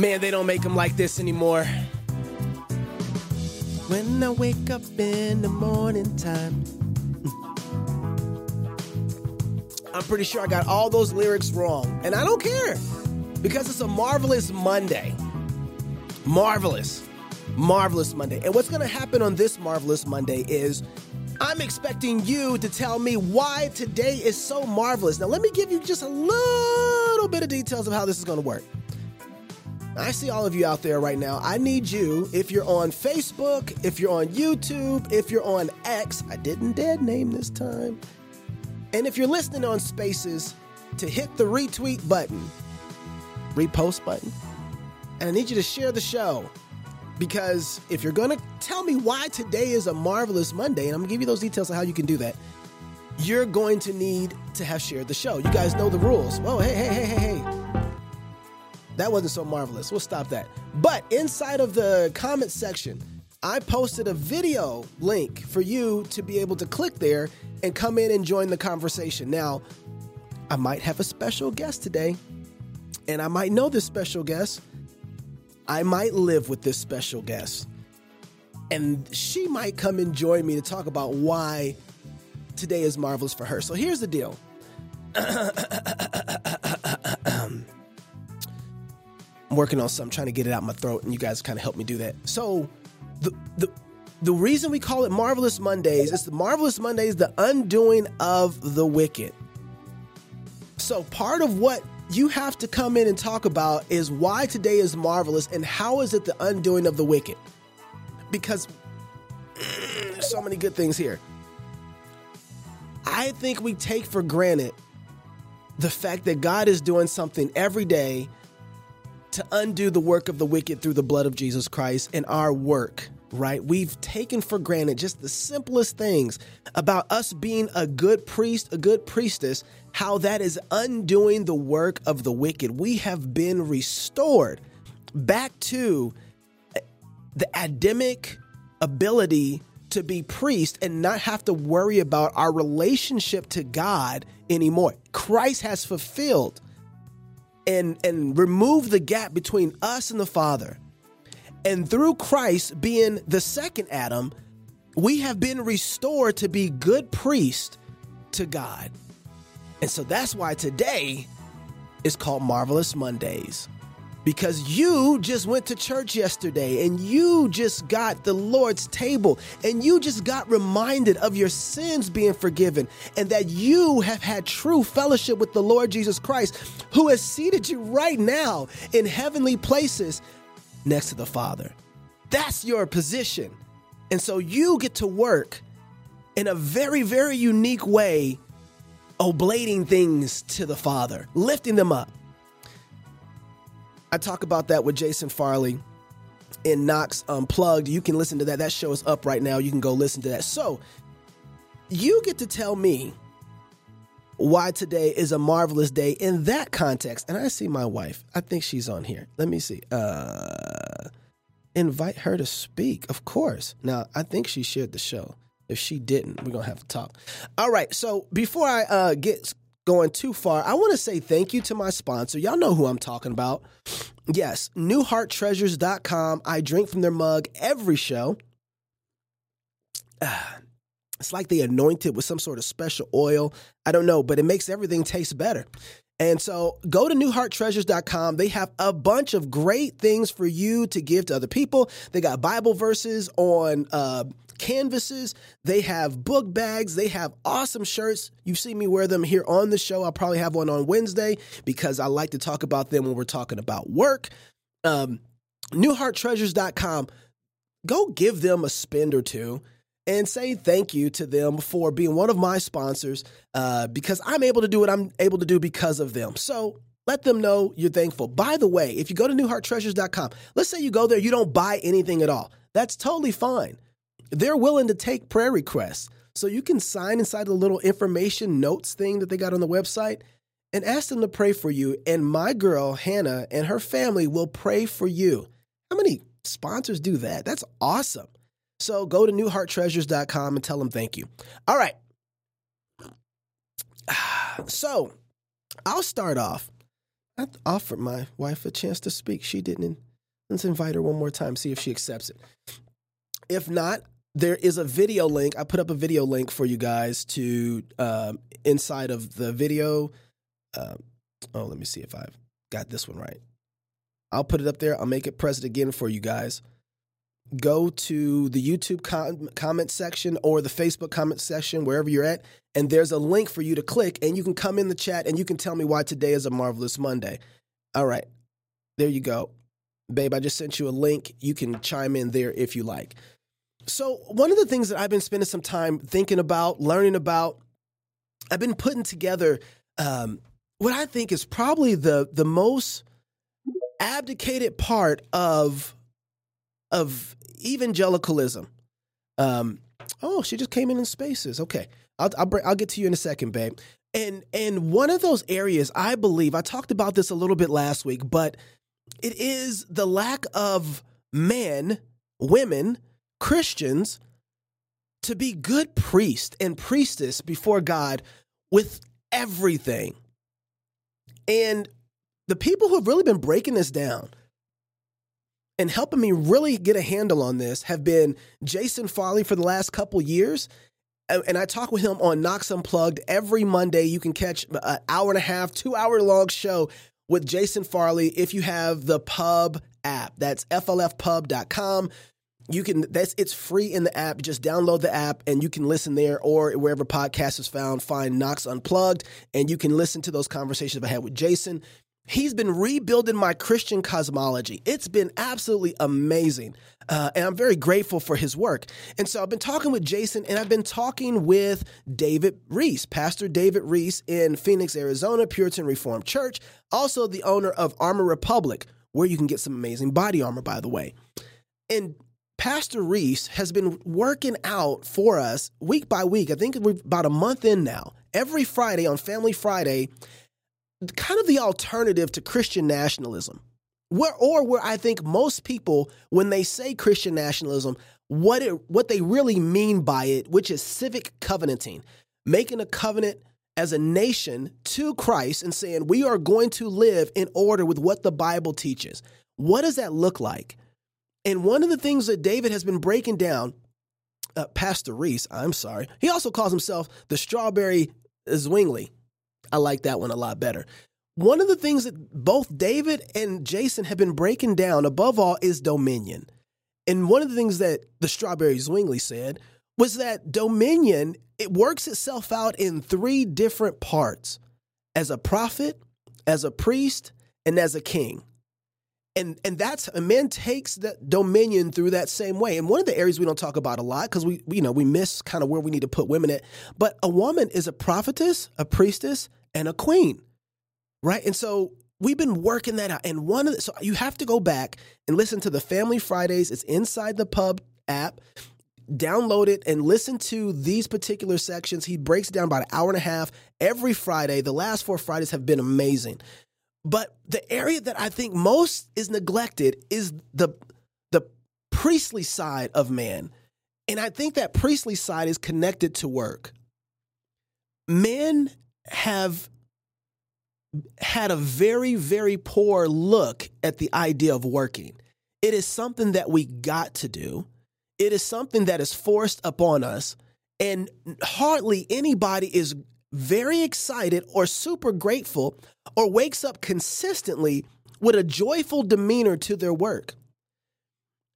Man, they don't make them like this anymore. When I wake up in the morning time. I'm pretty sure I got all those lyrics wrong. And I don't care because it's a marvelous Monday. Marvelous. Marvelous Monday. And what's going to happen on this marvelous Monday is I'm expecting you to tell me why today is so marvelous. Now, let me give you just a little bit of details of how this is going to work. I see all of you out there right now. I need you, if you're on Facebook, if you're on YouTube, if you're on X, I didn't dead name this time, and if you're listening on Spaces, to hit the retweet button, repost button, and I need you to share the show. Because if you're going to tell me why today is a marvelous Monday, and I'm going to give you those details on how you can do that, you're going to need to have shared the show. You guys know the rules. Oh, hey, hey, hey, hey, hey. That wasn't so marvelous. We'll stop that. But inside of the comment section, I posted a video link for you to be able to click there and come in and join the conversation. Now, I might have a special guest today, and I might know this special guest. I might live with this special guest. And she might come and join me to talk about why today is marvelous for her. So here's the deal. Um, I'm working on something, trying to get it out my throat, and you guys kind of help me do that. So, the the the reason we call it Marvelous Mondays is the Marvelous Mondays, the undoing of the wicked. So, part of what you have to come in and talk about is why today is marvelous and how is it the undoing of the wicked? Because there's so many good things here. I think we take for granted the fact that God is doing something every day to undo the work of the wicked through the blood of Jesus Christ in our work, right? We've taken for granted just the simplest things about us being a good priest, a good priestess, how that is undoing the work of the wicked. We have been restored back to the Adamic ability to be priest and not have to worry about our relationship to God anymore. Christ has fulfilled and and remove the gap between us and the Father. And through Christ being the second Adam, we have been restored to be good priests to God. And so that's why today is called Marvelous Mondays because you just went to church yesterday and you just got the Lord's table and you just got reminded of your sins being forgiven and that you have had true fellowship with the Lord Jesus Christ who has seated you right now in heavenly places next to the Father. That's your position. And so you get to work in a very, very unique way, oblating things to the Father, lifting them up I talk about that with Jason Farley in Knox Unplugged. You can listen to that. That show is up right now. You can go listen to that. So, you get to tell me why today is a marvelous day in that context. And I see my wife. I think she's on here. Let me see. Uh invite her to speak. Of course. Now, I think she shared the show. If she didn't, we're going to have to talk. All right. So, before I uh, get going too far, I want to say thank you to my sponsor. Y'all know who I'm talking about. Yes, newhearttreasures.com. I drink from their mug every show. It's like they anoint it with some sort of special oil. I don't know, but it makes everything taste better. And so go to newhearttreasures.com. They have a bunch of great things for you to give to other people. They got Bible verses on uh, canvases, they have book bags, they have awesome shirts. You've seen me wear them here on the show. I'll probably have one on Wednesday because I like to talk about them when we're talking about work. Um, newhearttreasures.com. Go give them a spend or two and say thank you to them for being one of my sponsors uh, because I'm able to do what I'm able to do because of them. So let them know you're thankful. By the way, if you go to newhearttreasures.com, let's say you go there, you don't buy anything at all. That's totally fine they're willing to take prayer requests. So you can sign inside the little information notes thing that they got on the website and ask them to pray for you. And my girl, Hannah, and her family will pray for you. How many sponsors do that? That's awesome. So go to newhearttreasures.com and tell them thank you. All right. So I'll start off. I offered my wife a chance to speak. She didn't. Let's invite her one more time, see if she accepts it. If not, there is a video link. I put up a video link for you guys to um, inside of the video. Uh, oh, let me see if I've got this one right. I'll put it up there. I'll make it present again for you guys. Go to the YouTube com- comment section or the Facebook comment section, wherever you're at, and there's a link for you to click, and you can come in the chat and you can tell me why today is a marvelous Monday. All right, there you go. Babe, I just sent you a link. You can chime in there if you like. So, one of the things that I've been spending some time thinking about, learning about, I've been putting together um, what I think is probably the the most abdicated part of of evangelicalism. Um, oh, she just came in in spaces. Okay, I'll I'll, bring, I'll get to you in a second, babe. And and one of those areas, I believe, I talked about this a little bit last week, but it is the lack of men, women, Christians to be good priest and priestess before God with everything. And the people who have really been breaking this down and helping me really get a handle on this have been Jason Farley for the last couple years. And I talk with him on Knox Unplugged every Monday. You can catch an hour and a half, two hour long show with Jason Farley if you have the pub app. That's flfpub.com. You can that's it's free in the app. Just download the app and you can listen there or wherever podcast is found, find Knox Unplugged and you can listen to those conversations I had with Jason. He's been rebuilding my Christian cosmology. It's been absolutely amazing. Uh, and I'm very grateful for his work. And so I've been talking with Jason and I've been talking with David Reese, Pastor David Reese in Phoenix, Arizona, Puritan Reformed Church, also the owner of Armor Republic, where you can get some amazing body armor, by the way. And Pastor Reese has been working out for us week by week. I think we're about a month in now. Every Friday on Family Friday, kind of the alternative to Christian nationalism. Where, or where I think most people, when they say Christian nationalism, what it what they really mean by it, which is civic covenanting, making a covenant as a nation to Christ and saying we are going to live in order with what the Bible teaches. What does that look like? And one of the things that David has been breaking down, uh, Pastor Reese, I'm sorry, he also calls himself the Strawberry Zwingli. I like that one a lot better. One of the things that both David and Jason have been breaking down, above all, is dominion. And one of the things that the Strawberry Zwingli said was that dominion it works itself out in three different parts: as a prophet, as a priest, and as a king. And and that's a man takes that dominion through that same way. And one of the areas we don't talk about a lot because we you know we miss kind of where we need to put women at. But a woman is a prophetess, a priestess, and a queen, right? And so we've been working that out. And one of the, so you have to go back and listen to the Family Fridays. It's inside the pub app. Download it and listen to these particular sections. He breaks down about an hour and a half every Friday. The last four Fridays have been amazing. But the area that I think most is neglected is the the priestly side of man. And I think that priestly side is connected to work. Men have had a very, very poor look at the idea of working. It is something that we got to do. It is something that is forced upon us. And hardly anybody is very excited or super grateful or wakes up consistently with a joyful demeanor to their work.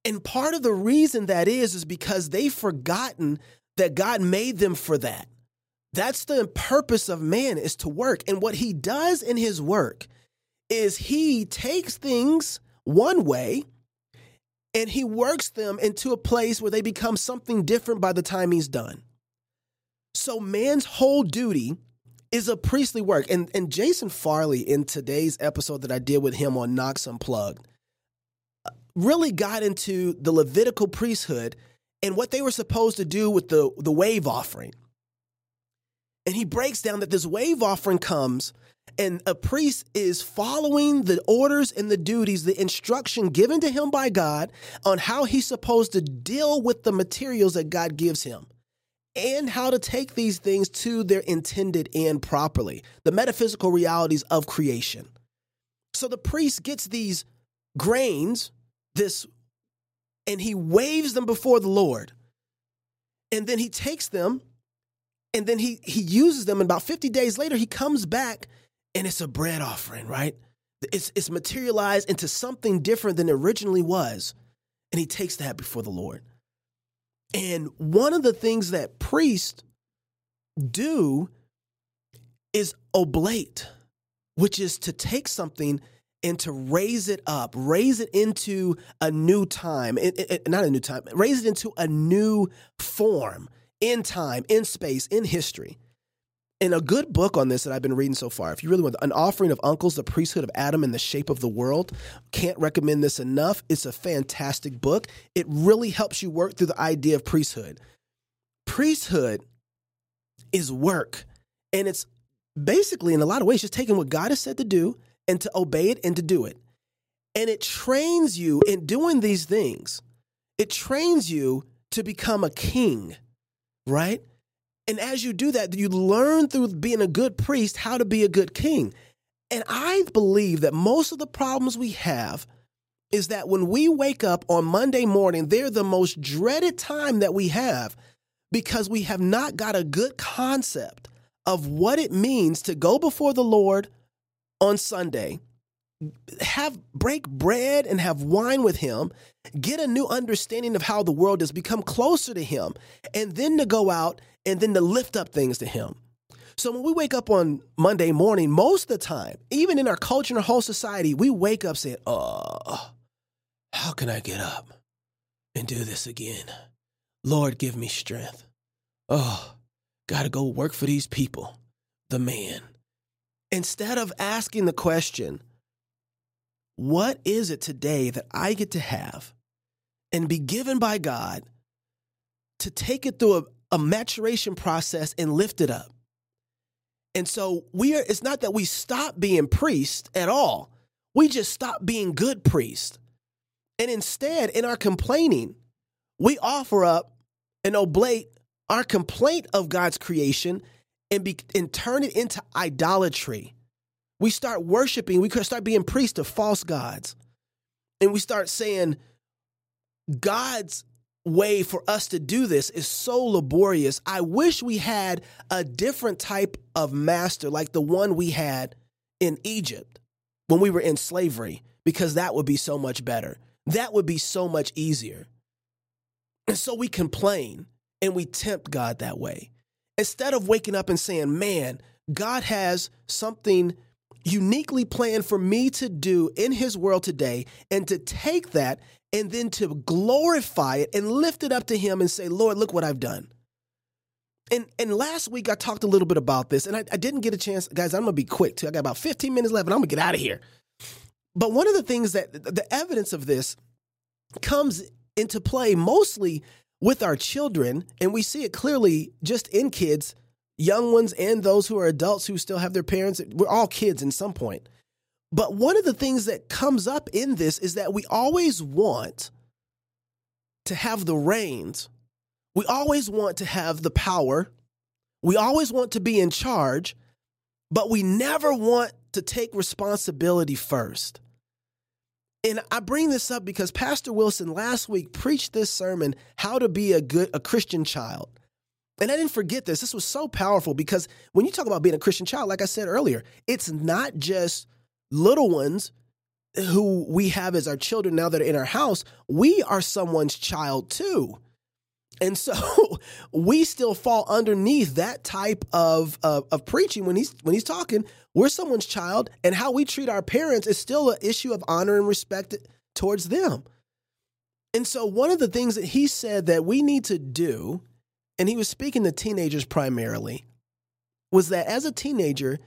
And part of the reason that is, is because they've forgotten that God made them for that. That's the purpose of man is to work. And what he does in his work is he takes things one way and he works them into a place where they become something different by the time he's done. So man's whole duty is a priestly work. And and Jason Farley in today's episode that I did with him on Knox Unplugged really got into the Levitical priesthood and what they were supposed to do with the, the wave offering. And he breaks down that this wave offering comes and a priest is following the orders and the duties, the instruction given to him by God on how he's supposed to deal with the materials that God gives him and how to take these things to their intended end properly, the metaphysical realities of creation. So the priest gets these grains, this, and he waves them before the Lord. And then he takes them and then he he uses them and about 50 days later he comes back and it's a bread offering, right? It's it's materialized into something different than it originally was. And he takes that before the Lord. And one of the things that priests do is oblate, which is to take something and to raise it up, raise it into a new time, it, it, not a new time, raise it into a new form in time, in space, in history. In a good book on this that I've been reading so far, if you really want an offering of uncles, the priesthood of Adam and the shape of the world, can't recommend this enough. It's a fantastic book. It really helps you work through the idea of priesthood. Priesthood is work, and it's basically, in a lot of ways, just taking what God has said to do and to obey it and to do it. And it trains you in doing these things. It trains you to become a king, right? And as you do that, you learn through being a good priest how to be a good king. And I believe that most of the problems we have is that when we wake up on Monday morning, they're the most dreaded time that we have because we have not got a good concept of what it means to go before the Lord on Sunday, have break bread and have wine with him, get a new understanding of how the world has become closer to him, and then to go out and then to lift up things to Him. So when we wake up on Monday morning, most of the time, even in our culture and our whole society, we wake up saying, Oh, how can I get up and do this again? Lord, give me strength. Oh, gotta go work for these people, the man. Instead of asking the question, what is it today that I get to have and be given by God to take it through a, a maturation process and lift it up. And so we are, it's not that we stop being priests at all. We just stop being good priests. And instead, in our complaining, we offer up and oblate our complaint of God's creation and, be, and turn it into idolatry. We start worshiping, we start being priests of false gods. And we start saying, God's way for us to do this is so laborious. I wish we had a different type of master like the one we had in Egypt when we were in slavery, because that would be so much better. That would be so much easier. And so we complain and we tempt God that way. Instead of waking up and saying, man, God has something uniquely planned for me to do in his world today, and to take that and then to glorify it and lift it up to him and say, Lord, look what I've done. And and last week I talked a little bit about this, and I, I didn't get a chance, guys. I'm gonna be quick too. I got about 15 minutes left, and I'm gonna get out of here. But one of the things that the evidence of this comes into play mostly with our children, and we see it clearly just in kids, young ones, and those who are adults who still have their parents. We're all kids in some point. But one of the things that comes up in this is that we always want to have the reins. We always want to have the power. We always want to be in charge, but we never want to take responsibility first. And I bring this up because Pastor Wilson last week preached this sermon, How to Be a Good a Christian Child. And I didn't forget this. This was so powerful because when you talk about being a Christian child, like I said earlier, it's not just little ones who we have as our children now that are in our house, we are someone's child too. And so we still fall underneath that type of, of, of preaching when he's when he's talking. We're someone's child, and how we treat our parents is still an issue of honor and respect towards them. And so one of the things that he said that we need to do, and he was speaking to teenagers primarily, was that as a teenager,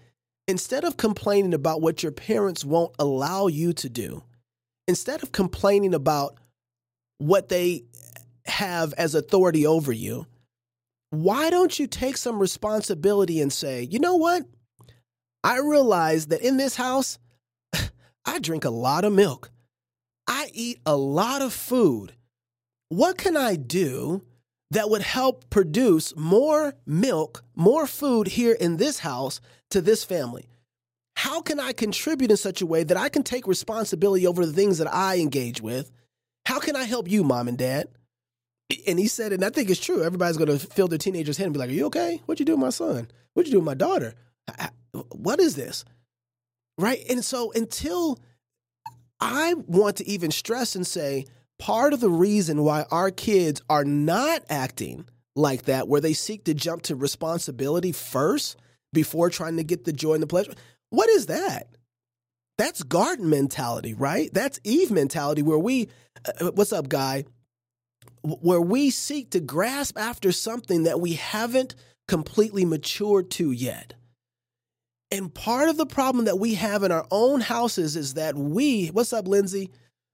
instead of complaining about what your parents won't allow you to do, instead of complaining about what they have as authority over you, why don't you take some responsibility and say, you know what? I realize that in this house, I drink a lot of milk. I eat a lot of food. What can I do that would help produce more milk, more food here in this house to this family? How can I contribute in such a way that I can take responsibility over the things that I engage with? How can I help you, mom and dad? And he said, and I think it's true. Everybody's going to fill their teenager's head and be like, Are you okay? What'd you do with my son? What'd you do with my daughter? What is this? Right. And so until I want to even stress and say, part of the reason why our kids are not acting like that, where they seek to jump to responsibility first before trying to get the joy and the pleasure, what is that? That's garden mentality, right? That's Eve mentality, where we, uh, what's up, guy? where we seek to grasp after something that we haven't completely matured to yet. And part of the problem that we have in our own houses is that we, what's up, Lindsay?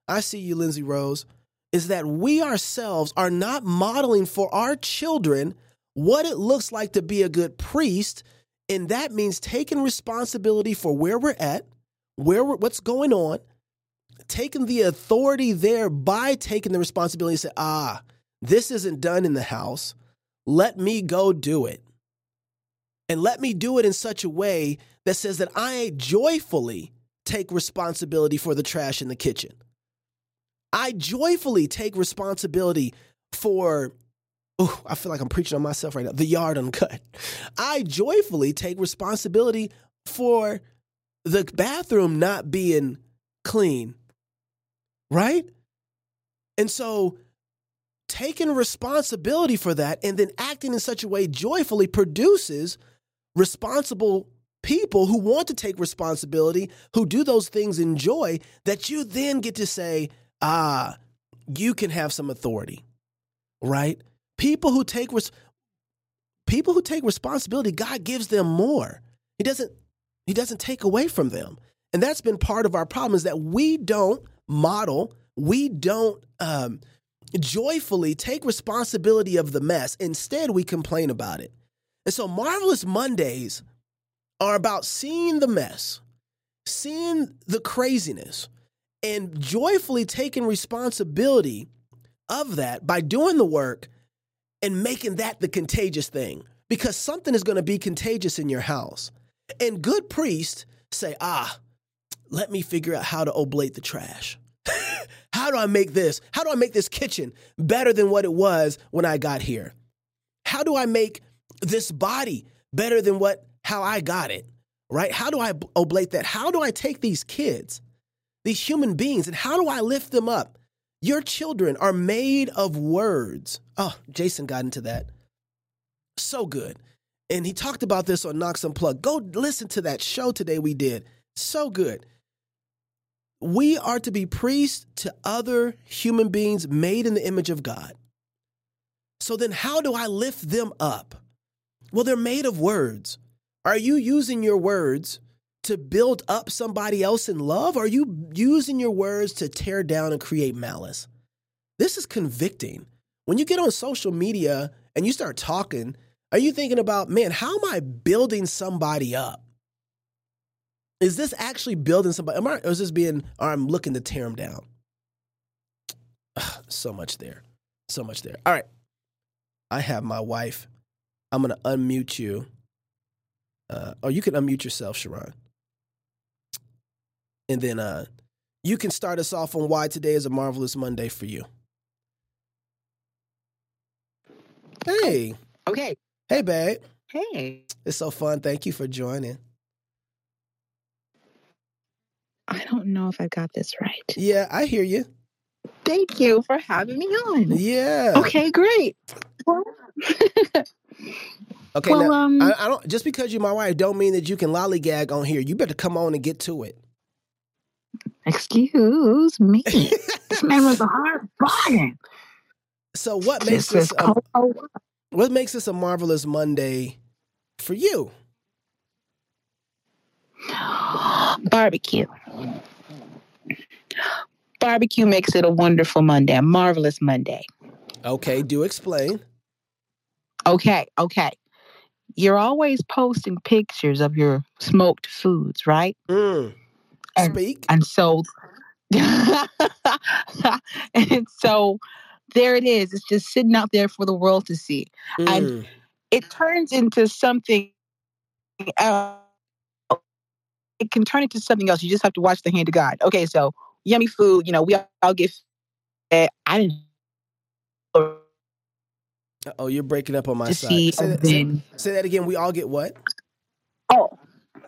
I see you, Lindsay Rose, is that we ourselves are not modeling for our children what it looks like to be a good priest. And that means taking responsibility for where we're at, where we're, what's going on, taking the authority there by taking the responsibility and say, ah, this isn't done in the house. Let me go do it. And let me do it in such a way that says that I joyfully take responsibility for the trash in the kitchen. I joyfully take responsibility for, oh, I feel like I'm preaching on myself right now, the yard uncut. I joyfully take responsibility for the bathroom not being clean right? And so taking responsibility for that and then acting in such a way joyfully produces responsible people who want to take responsibility, who do those things in joy, that you then get to say, ah, you can have some authority, right? People who take res- people who take responsibility, God gives them more. He doesn't he doesn't take away from them. And that's been part of our problem is that we don't model, we don't um, joyfully take responsibility of the mess. Instead, we complain about it. And so, Marvelous Mondays are about seeing the mess, seeing the craziness, and joyfully taking responsibility of that by doing the work and making that the contagious thing because something is going to be contagious in your house. And good priests say, ah, let me figure out how to oblate the trash. how do I make this? How do I make this kitchen better than what it was when I got here? How do I make this body better than what how I got it? Right? How do I oblate that? How do I take these kids, these human beings, and how do I lift them up? Your children are made of words. Oh, Jason got into that. So good. And he talked about this on Knox Unplugged. Go listen to that show today we did. So good we are to be priests to other human beings made in the image of God. So then, how do I lift them up? Well, they're made of words. Are you using your words to build up somebody else in love? Are you using your words to tear down and create malice? This is convicting. When you get on social media and you start talking, are you thinking about, man, how am I building somebody up? Is this actually building somebody? Am I, or is this being, or I'm looking to tear them down? Ugh, so much there. So much there. All right. I have my wife. I'm going to unmute you. Uh, or you can unmute yourself, Sharon. And then uh, you can start us off on why today is a marvelous Monday for you. Hey. Okay. Hey, babe. Hey. It's so fun. Thank you for joining. I don't know if I got this right. Yeah, I hear you. Thank you for having me on. Yeah. Okay, great. okay, well, now, um, I, I, don't. Just because you're my wife, don't mean that you can lollygag on here. You better come on and get to it. Excuse me. this man was a hard bargain. So, what makes this? A, what makes this a marvelous Monday for you? Barbecue. Barbecue makes it a wonderful Monday, a marvelous Monday. Okay, do explain. Okay, okay. You're always posting pictures of your smoked foods, right? Mm. And- Speak. And so, and so there it is. It's just sitting out there for the world to see. and- Mm. It turns into something else. It can turn into something else. You just have to watch the hand of God. Okay, so yummy food. You know, we all get fed. I didn't oh, you're breaking up on my side. see. Say that, say, say that again. We all get what?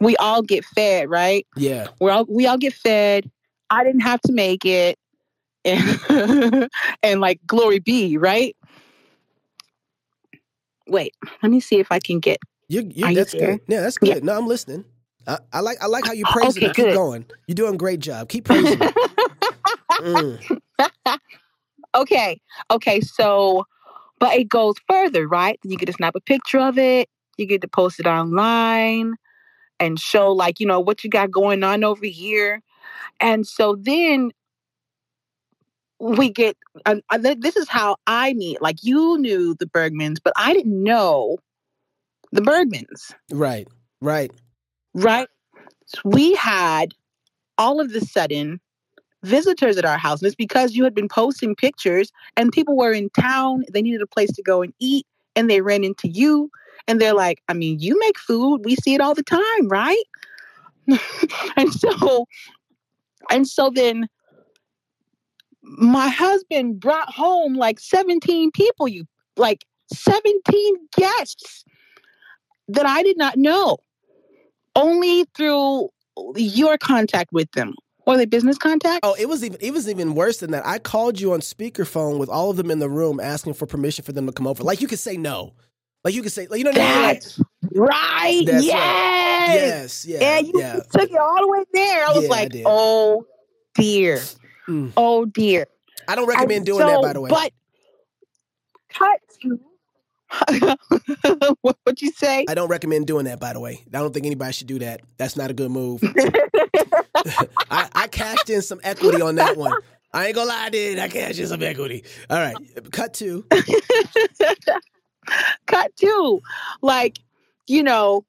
Oh, we all get fed, right? Yeah. we all we all get fed. I didn't have to make it, and, and like glory be, right? Wait, let me see if I can get. You, you Are you good. Yeah, that's Yeah. good. No, I'm listening. I, I like I like how you praise Okay, it. Keep going. You're doing a great job. Keep praising. Mm. okay, okay, so, but it goes further, right? You get to snap a picture of it. You get to post it online and show like you know what you got going on over here, and so then we get. And this is how I meet. Like you knew the Bergmans, but I didn't know the Bergmans. Right. Right. right? So we had all of the sudden visitors at our house. And it's because you had been posting pictures and people were in town. They needed a place to go and eat and they ran into you. And they're like, I mean, you make food. We see it all the time, right? and so, and so then my husband brought home like 17 people, you like 17 guests that I did not know only through your contact with them. Or the business contact? Oh, it was even it was even worse than that. I called you on speakerphone with all of them in the room, asking for permission for them to come over. Like you could say no. Like you can say, like you know what I mean? Like, right. That's right. yes. yes, yeah, Yeah, you yeah. took it all the way there. I was Yeah, like, did. oh dear. Mm. Oh dear. I don't recommend And doing that, by the way. But cut to what would you say? I don't recommend doing that, by the way. I don't think anybody should do that. That's not a good move. I, I cashed in some equity on that one. I ain't gonna lie, I did. I cashed in some equity. All right, cut to. cut two. Like, you know,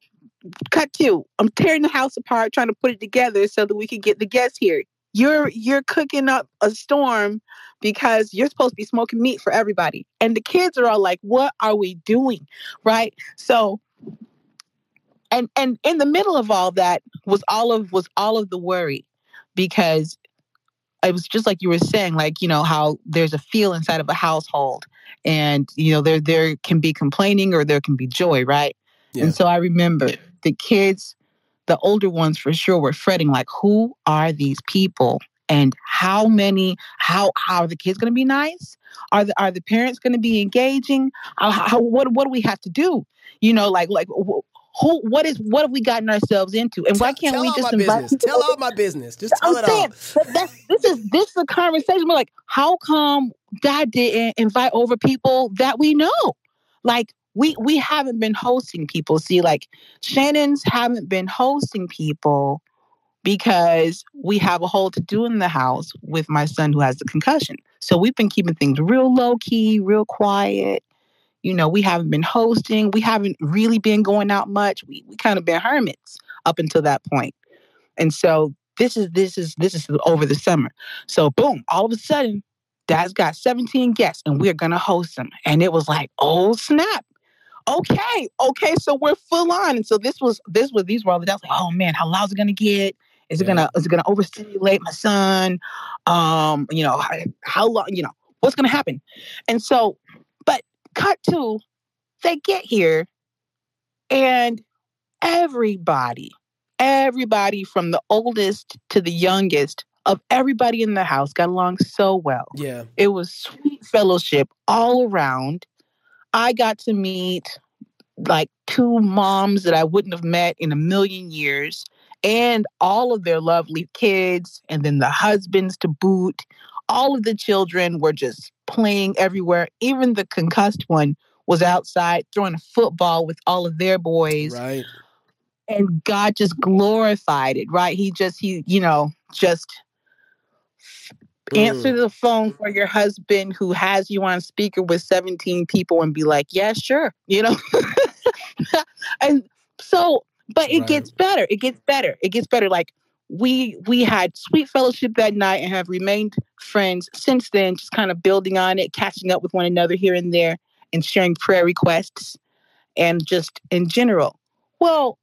cut two. I'm tearing the house apart, trying to put it together so that we can get the guests here. You're you're cooking up a storm because you're supposed to be smoking meat for everybody. And the kids are all like, what are we doing? Right? So and and in the middle of all that was all of was all of the worry because it was just like you were saying, like, you know, how there's a feel inside of a household and you know there there can be complaining or there can be joy right? Yeah. and so i remember the kids the older ones for sure were fretting like who are these people? And how many how how are the kids going to be nice? Are the are the parents going to be engaging? How, how, what what do we have to do? You know like like who what is what have we gotten ourselves into and why can't tell we just invite business? people Tell all my business. Just tell I'm it all. saying that's, this is this is a conversation. We're like, how come Dad didn't invite over people that we know? Like we we haven't been hosting people. See, like Shannon's haven't been hosting people because we have a whole to do in the house with my son who has the concussion. So we've been keeping things real low key, real quiet. You know, we haven't been hosting. We haven't really been going out much. We we kind of been hermits up until that point. And so this is this is this is over the summer. So boom, all of a sudden, Dad's got 17 guests and we're gonna host them. And it was like, oh snap. Okay, okay, so we're full on. And so this was this was these were all the doubts like, oh man, how loud is it gonna get? Is it Yeah. gonna is it gonna overstimulate my son? Um, you know, how, how long, you know, what's gonna happen? And so, cut to they get here and everybody everybody from the oldest to the youngest of everybody in the house got along so well. Yeah. It was sweet fellowship all around. I got to meet like two moms that I wouldn't have met in a million years and all of their lovely kids and then the husbands to boot. All of the children were just playing everywhere. Even the concussed one was outside throwing a football with all of their boys Right. and God just glorified it, right? He just he, you know, just Mm. Answer the phone for your husband who has you on speaker with 17 people and be like, yeah, sure. You know? and so, but it right. gets better. It gets better. It gets better. Like we we had sweet fellowship that night and have remained friends since then, just kind of building on it, catching up with one another here and there, and sharing prayer requests and just in general. Well,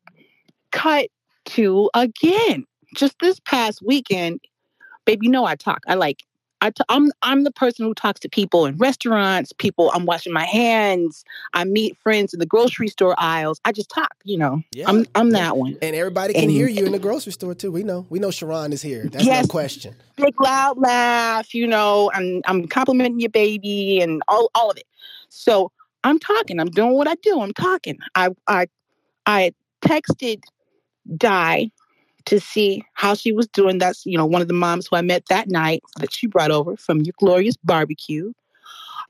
cut to again, just this past weekend, babe, you know I talk. I like I t- I'm I'm the person who talks to people in restaurants. People, I'm washing my hands. I meet friends in the grocery store aisles. I just talk. You know, yeah. I'm I'm that one. And everybody can and, hear you in the grocery store too. We know. We know Sharon is here. That's yes, no question. Big loud laugh. You know, I'm I'm complimenting your baby and all all of it. So I'm talking. I'm doing what I do. I'm talking. I I I texted Di to see how she was doing. That's, you know, one of the moms who I met that night that she brought over from your glorious barbecue.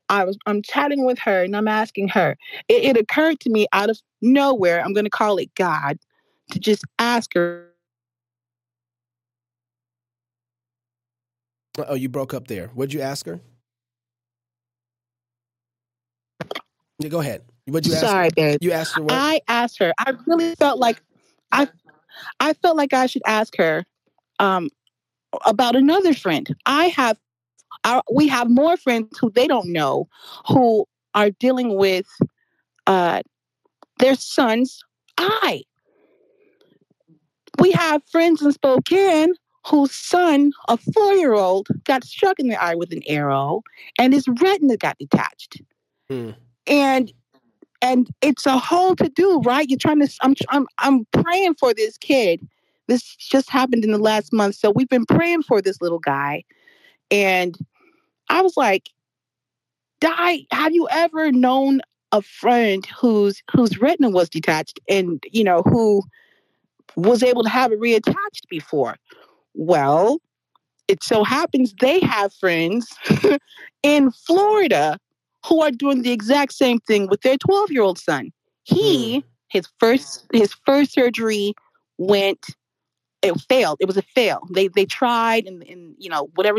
I was I'm chatting with her and I'm asking her. It, it occurred to me out of nowhere, I'm gonna call it God, to just ask her. Oh, you broke up there. What'd you ask her? Yeah, go ahead. What'd you ask? Sorry, her? babe. You asked her what? I asked her. I really felt like I I felt like I should ask her um, about another friend. I have, our, we have more friends who they don't know who are dealing with uh, their sons' eye. We have friends in Spokane whose son, a four year old, got struck in the eye with an arrow and his retina got detached. Hmm. And and it's a whole to do, right? You're trying to. I'm I'm I'm praying for this kid. This just happened in the last month, so we've been praying for this little guy, and I was like, "Di! Have you ever known a friend whose whose retina was detached, and you know who was able to have it reattached before?" Well, it so happens they have friends in Florida who are doing the exact same thing with their 12 year old son. He, mm. his first, his first surgery went, it failed. It was a fail. They, they tried and, and, you know, whatever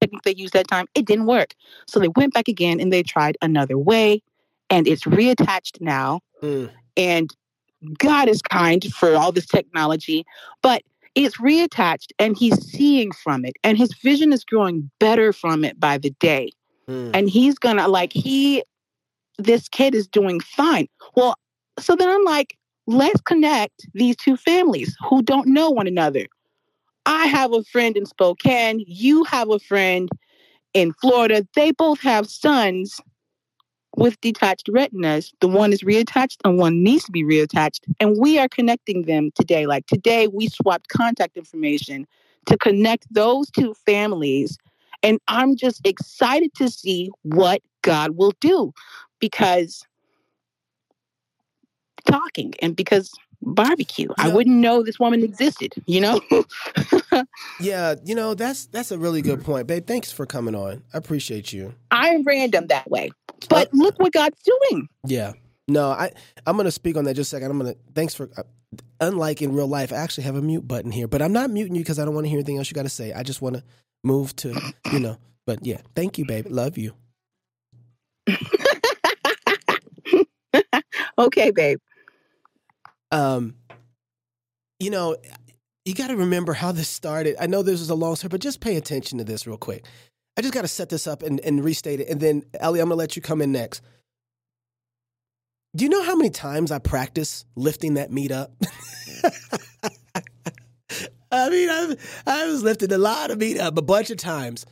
technique they used that time, it didn't work. So they went back again and they tried another way and it's reattached now. Mm. And God is kind for all this technology, but it's reattached and he's seeing from it and his vision is growing better from it by the day. Mm. And he's gonna like he this kid is doing fine. Well, so then I'm like, let's connect these two families who don't know one another. I have a friend in Spokane, you have a friend in Florida. They both have sons with detached retinas. The one is reattached and one needs to be reattached. And we are connecting them today. Like today, we swapped contact information to connect those two families and I'm just excited to see what God will do because talking and because barbecue. I wouldn't know this woman existed, you know? yeah, you know, that's that's a really good point, babe. Thanks for coming on. I appreciate you. I'm random that way. But uh, look what God's doing. Yeah. No, I I'm going to speak on that just a second. I'm going to thanks for uh, unlike in real life, I actually have a mute button here, but I'm not muting you because I don't want to hear anything else you got to say. I just want to move to, you know. But yeah, thank you, baby. Love you. okay, babe. Um, you know, you got to remember how this started. I know this was a long story, but just pay attention to this real quick. I just got to set this up and, and restate it. And then, Ellie, I'm going to let you come in next. Do you know how many times I practice lifting that meat up? I mean, I've, I was lifting a lot of meat up a bunch of times.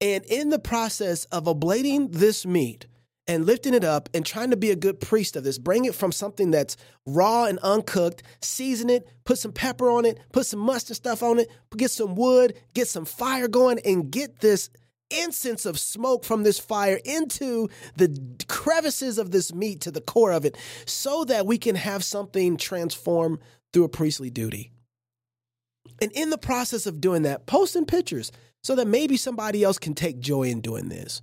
And in the process of oblating this meat and lifting it up and trying to be a good priest of this, bring it from something that's raw and uncooked, season it, put some pepper on it, put some mustard stuff on it, get some wood, get some fire going, and get this incense of smoke from this fire into the crevices of this meat to the core of it so that we can have something transform through a priestly duty. And in the process of doing that, posting pictures so that maybe somebody else can take joy in doing this.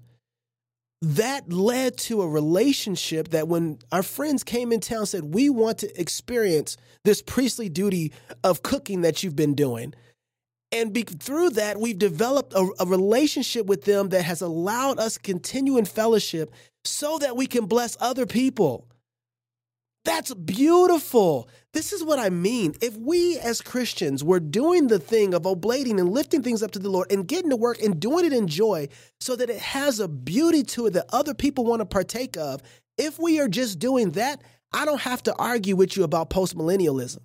That led to a relationship that when our friends came in town said, We want to experience this priestly duty of cooking that you've been doing. And be, through that, we've developed a, a relationship with them that has allowed us continue in fellowship so that we can bless other people. That's beautiful. This is what I mean. If we as Christians were doing the thing of oblating and lifting things up to the Lord and getting to work and doing it in joy so that it has a beauty to it that other people want to partake of, if we are just doing that, I don't have to argue with you about postmillennialism.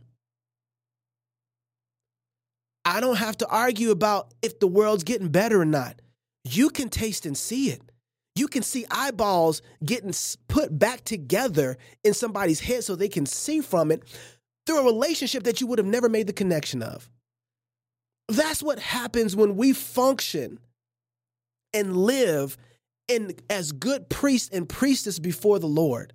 I don't have to argue about if the world's getting better or not. You can taste and see it. You can see eyeballs getting put back together in somebody's head so they can see from it through a relationship that you would have never made the connection of. That's what happens when we function and live in as good priests and priestess before the Lord.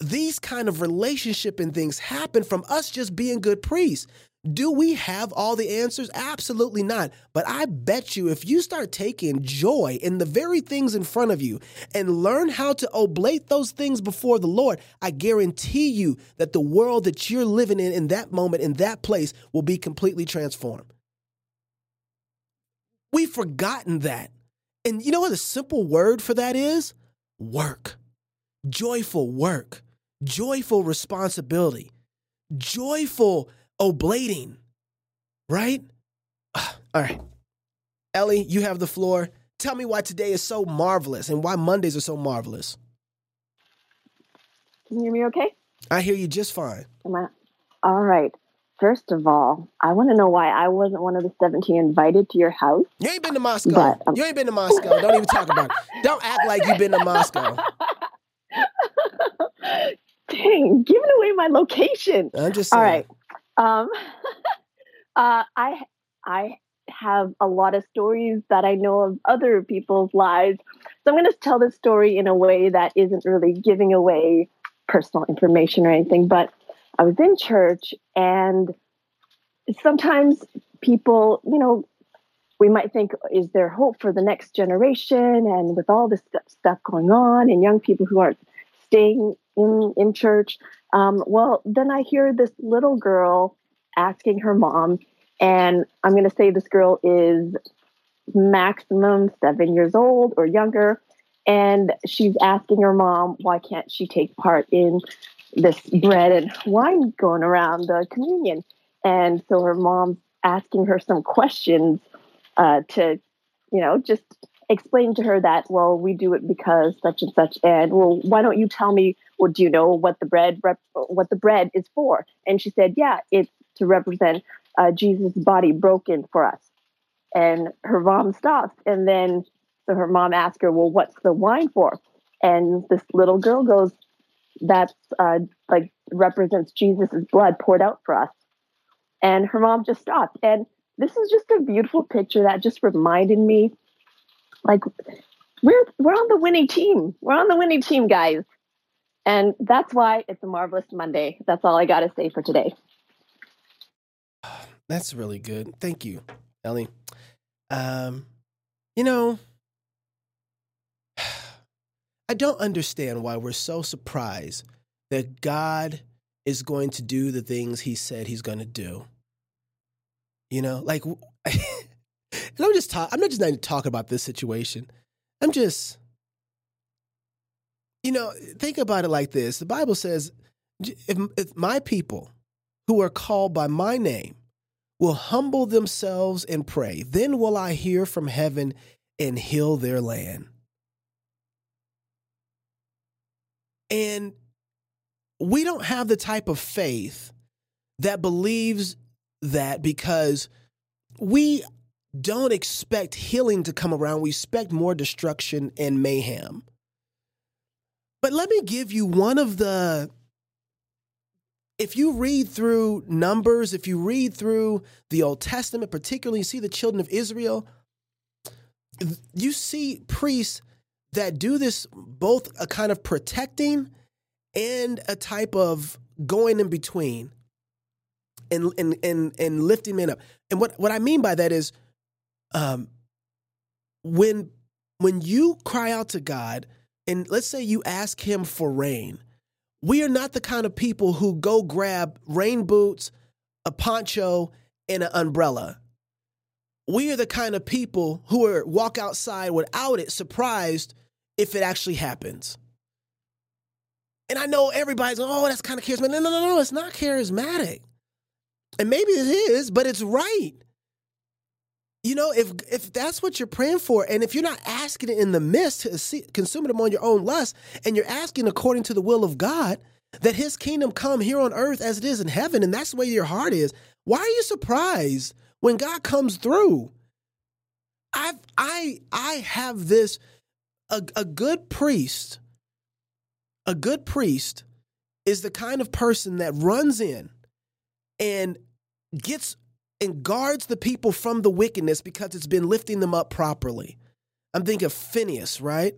These kind of relationship and things happen from us just being good priests. Do we have all the answers? Absolutely not. But I bet you if you start taking joy in the very things in front of you and learn how to oblate those things before the Lord, I guarantee you that the world that you're living in in that moment, in that place, will be completely transformed. We've forgotten that. And you know what a simple word for that is? Work. Joyful work, joyful responsibility, joyful oblating, right? All right. Ellie, you have the floor. Tell me why today is so marvelous and why Mondays are so marvelous. Can you hear me okay? I hear you just fine. Am I? All right. First of all, I want to know why I wasn't one of the 17 invited to your house. You ain't been to Moscow. But, um, you ain't been to Moscow. Don't even talk about it. Don't act like you've been to Moscow. Dang, giving away my location. I'm just saying. All right. Um, uh, I I have a lot of stories that I know of other people's lives, so I'm going to tell this story in a way that isn't really giving away personal information or anything. But I was in church, and sometimes people, you know, we might think, is there hope for the next generation? And with all this stuff going on, and young people who aren't staying in in church, um, well, then I hear this little girl asking her mom, and I'm going to say this girl is maximum seven years old or younger, and she's asking her mom why can't she take part in this bread and wine going around the communion, and so her mom's asking her some questions uh, to, you know, just explain to her that well we do it because such and such and well why don't you tell me well do you know what the bread rep- what the bread is for? And she said yeah it's to represent uh, jesus body broken for us. And her mom stops and then so her mom asks her well what's the wine for? And this little girl goes that's uh, like represents Jesus' blood poured out for us. And her mom just stopped. And this is just a beautiful picture that just reminded me like we're we're on the winning team. We're on the winning team, guys. And that's why it's a marvelous Monday. That's all I got to say for today. That's really good. Thank you, Ellie. Um, you know, I don't understand why we're so surprised that God is going to do the things he said he's going to do. You know, like And I'm just talk, I'm not just not talking about this situation. I'm just, you know, think about it like this. The Bible says, if, if my people who are called by my name will humble themselves and pray, then will I hear from heaven and heal their land. And we don't have the type of faith that believes that because we don't expect healing to come around. We expect more destruction and mayhem. But let me give you one of the. If you read through Numbers, if you read through the Old Testament, particularly you see the children of Israel, you see priests that do this both a kind of protecting and a type of going in between and and and, and lifting men up. And what, what I mean by that is um, when when you cry out to God, and let's say you ask Him for rain, we are not the kind of people who go grab rain boots, a poncho, and an umbrella. we are the kind of people who are walk outside without it surprised if it actually happens. And I know everybody's oh, that's kind of charismatic. No, no, no, no, it's not charismatic. And maybe it is, but it's right. You know, if if that's what you're praying for, and if you're not asking it in the midst to consume them on your own lust, and you're asking according to the will of God, that His kingdom come here on earth as it is in heaven, and that's the way your heart is. Why are you surprised when God comes through? I I I have this a, a good priest. A good priest is the kind of person that runs in and gets and guards the people from the wickedness because it's been lifting them up properly. I'm thinking of Phineas, right?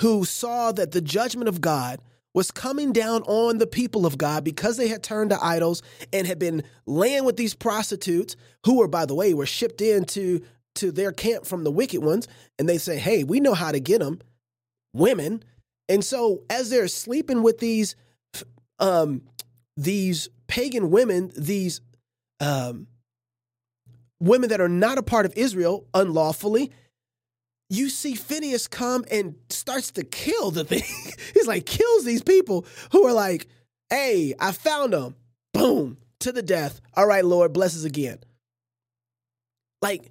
Who saw that the judgment of God was coming down on the people of God because they had turned to idols and had been laying with these prostitutes who were, by the way, were shipped into to their camp from the wicked ones. And they say, hey, we know how to get them, women. And so as they're sleeping with these um, these pagan women, these um, women that are not a part of Israel unlawfully, you see Phineas come and starts to kill the thing. He's like, kills these people who are like, hey, I found them. Boom, to the death. All right, Lord, bless us again. Like,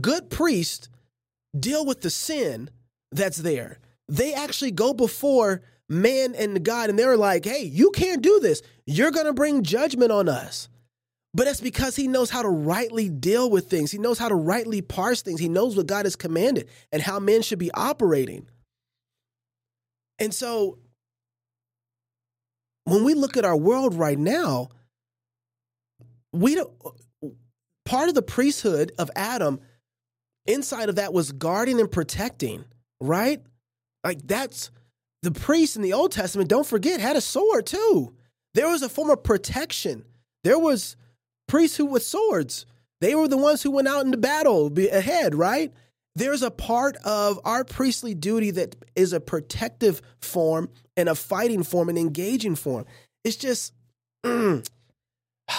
good priests deal with the sin that's there. They actually go before man and God, and they're like, hey, you can't do this. You're going to bring judgment on us. But it's because he knows how to rightly deal with things. He knows how to rightly parse things. He knows what God has commanded and how men should be operating. And so when we look at our world right now, we don't part of the priesthood of Adam inside of that was guarding and protecting, right? Like that's the priest in the Old Testament, don't forget, had a sword too. There was a form of protection. There was priests who with swords. They were the ones who went out into battle ahead, right? There's a part of our priestly duty that is a protective form and a fighting form, an engaging form. It's just, mm.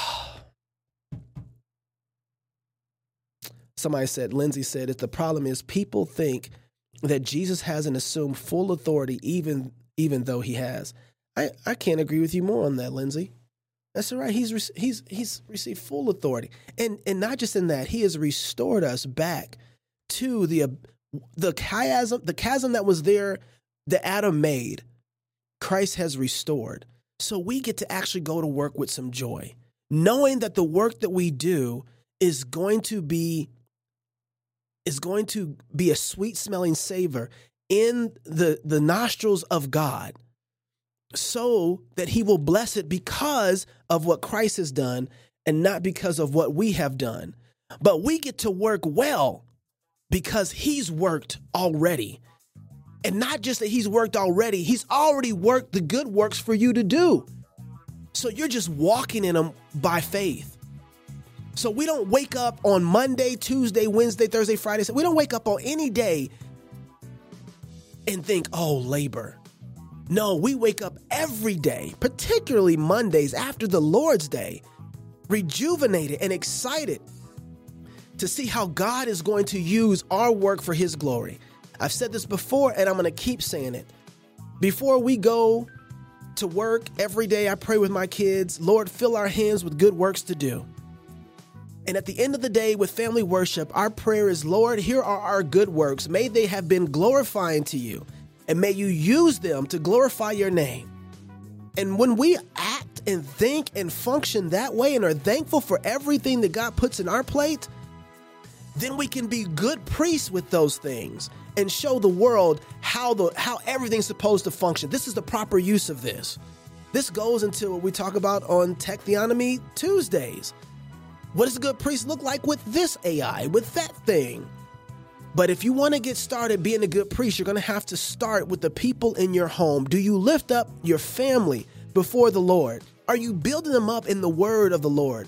somebody said, Lindsay said, if the problem is people think that Jesus hasn't assumed full authority, even even though he has. I, I can't agree with you more on that, Lindsay. That's right. He's he's he's received full authority, and and not just in that, he has restored us back to the the chasm the chasm that was there that Adam made. Christ has restored, so we get to actually go to work with some joy, knowing that the work that we do is going to be is going to be a sweet smelling savor in the, the nostrils of God so that he will bless it because of what Christ has done and not because of what we have done. But we get to work well because he's worked already. And not just that he's worked already, he's already worked the good works for you to do. So you're just walking in them by faith. So we don't wake up on Monday, Tuesday, Wednesday, Thursday, Friday. So we don't wake up on any day and think, oh, labor. No, we wake up every day, particularly Mondays after the Lord's Day, rejuvenated and excited to see how God is going to use our work for His glory. I've said this before and I'm going to keep saying it. Before we go to work every day, I pray with my kids, Lord, fill our hands with good works to do. And at the end of the day, with family worship, our prayer is Lord, here are our good works. May they have been glorifying to you, and may you use them to glorify your name. And when we act and think and function that way and are thankful for everything that God puts in our plate, then we can be good priests with those things and show the world how the how everything's supposed to function. This is the proper use of this. This goes into what we talk about on Tech Theonomy Tuesdays what does a good priest look like with this AI, with that thing? But if you want to get started being a good priest, you're going to have to start with the people in your home. Do you lift up your family before the Lord? Are you building them up in the word of the Lord?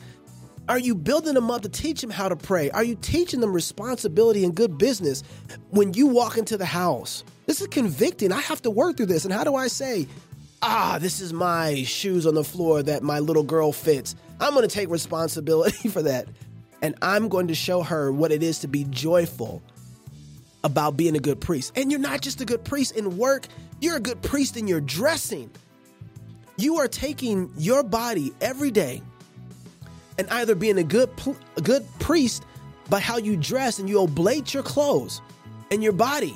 Are you building them up to teach them how to pray? Are you teaching them responsibility and good business when you walk into the house? This is convicting. I have to work through this. And how do I say, ah, this is my shoes on the floor that my little girl fits? I'm going to take responsibility for that. and I'm going to show her what it is to be joyful about being a good priest. And you're not just a good priest in work, you're a good priest in your dressing. You are taking your body every day and either being a good a good priest by how you dress and you oblate your clothes and your body.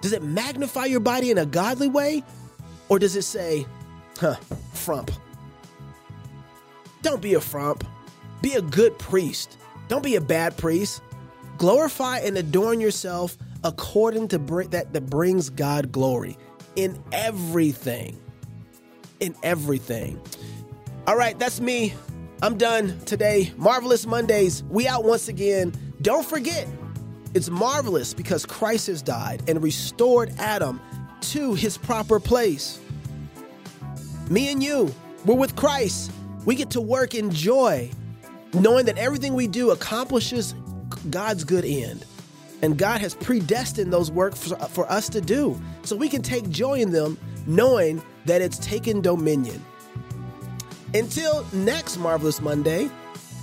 Does it magnify your body in a godly way or does it say, "Huh, frump." Don't be a frump. Be a good priest. Don't be a bad priest. Glorify and adorn yourself according to bring, that that brings God glory in everything. In everything. All right, that's me. I'm done today. Marvelous Mondays. We out once again. Don't forget, it's marvelous because Christ has died and restored Adam to his proper place. Me and you, we're with Christ. We get to work in joy, knowing that everything we do accomplishes God's good end. And God has predestined those works for, for us to do. So we can take joy in them, knowing that it's taken dominion. Until next Marvelous Monday,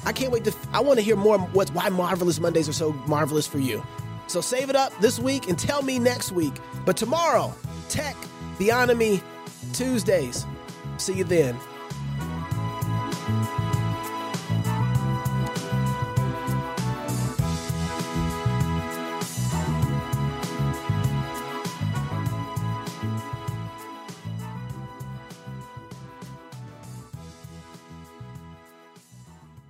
I can't wait to. I want to hear more what's why Marvelous Mondays are so marvelous for you. So save it up this week and tell me next week. But tomorrow, Tech, Theonomy, Tuesdays. See you then.